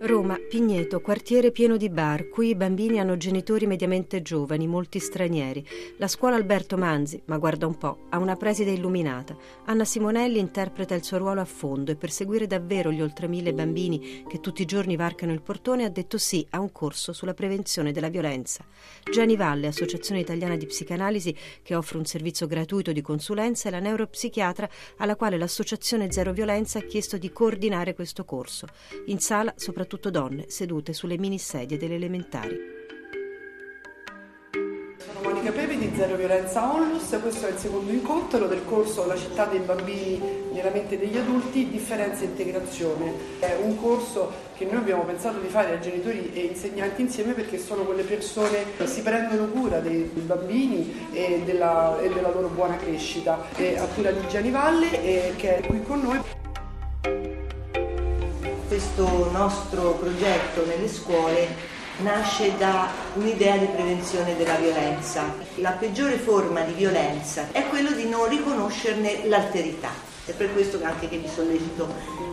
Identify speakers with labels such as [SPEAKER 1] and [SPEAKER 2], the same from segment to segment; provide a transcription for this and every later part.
[SPEAKER 1] Roma, Pigneto, quartiere pieno di bar, qui i bambini hanno genitori mediamente giovani, molti stranieri. La scuola Alberto Manzi, ma guarda un po', ha una preside illuminata. Anna Simonelli interpreta il suo ruolo a fondo e per seguire davvero gli oltre mille bambini che tutti i giorni varcano il portone ha detto sì a un corso sulla prevenzione della violenza. Gianni Valle, Associazione Italiana di Psicanalisi, che offre un servizio gratuito di consulenza, è la neuropsichiatra alla quale l'Associazione Zero Violenza ha chiesto di coordinare questo corso. In sala, soprattutto soprattutto donne, sedute sulle mini sedie delle elementari.
[SPEAKER 2] Sono Monica Pepe di Zero Violenza Onlus, questo è il secondo incontro del corso La città dei bambini nella mente degli adulti, differenza e integrazione. È un corso che noi abbiamo pensato di fare a genitori e insegnanti insieme perché sono quelle persone che si prendono cura dei, bambini e della, e della, loro buona crescita. È a cura di Gianni Valle e che è qui con noi
[SPEAKER 3] questo nostro progetto nelle scuole nasce da un'idea di prevenzione della violenza. La peggiore forma di violenza è quello di non riconoscerne l'alterità. È per questo anche che vi sollecito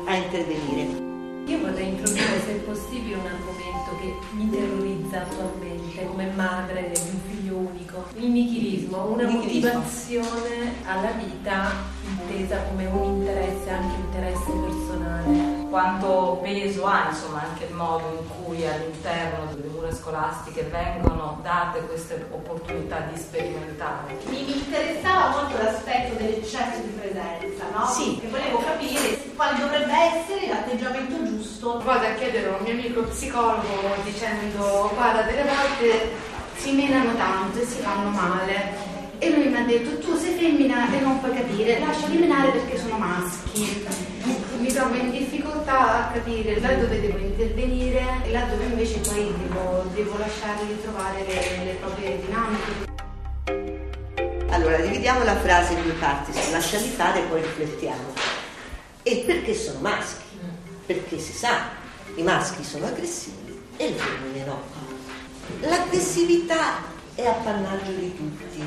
[SPEAKER 3] a intervenire.
[SPEAKER 4] Io vorrei introdurre, se possibile, un argomento che mi terrorizza attualmente come madre di un figlio unico. Il nichilismo, una nichilismo. motivazione alla vita intesa come un interesse, anche interesse personale
[SPEAKER 5] quanto peso ha insomma, anche il modo in cui all'interno delle mura scolastiche vengono date queste opportunità di sperimentare.
[SPEAKER 6] Mi interessava molto l'aspetto dell'eccesso di presenza, no?
[SPEAKER 3] Sì.
[SPEAKER 6] Che volevo capire quale dovrebbe essere l'atteggiamento giusto.
[SPEAKER 7] Vado a chiedere a un mio amico psicologo dicendo guarda delle volte si menano tanto e si fanno male. E lui mi ha detto tu sei femmina e non puoi capire, lasciali menare perché sono maschi mi trovo in difficoltà a capire là dove devo intervenire e là dove invece poi devo, devo lasciarli trovare le, le proprie dinamiche.
[SPEAKER 3] Allora, dividiamo la frase in due parti, lasciali fare e poi riflettiamo. E perché sono maschi? Perché si sa, i maschi sono aggressivi e le femmine no. L'aggressività è appannaggio di tutti.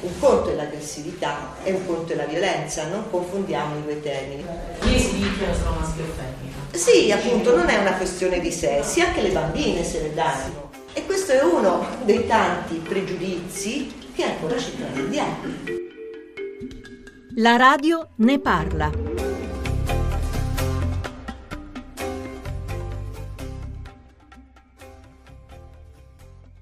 [SPEAKER 3] Un conto è l'aggressività e un conto è la violenza, non confondiamo i due termini.
[SPEAKER 5] Chi si dicono sono maschio e femmina?
[SPEAKER 3] Sì, appunto, non è una questione di sessi, anche le bambine se ne danno. E questo è uno dei tanti pregiudizi che ancora ci prendiamo.
[SPEAKER 1] La radio ne parla.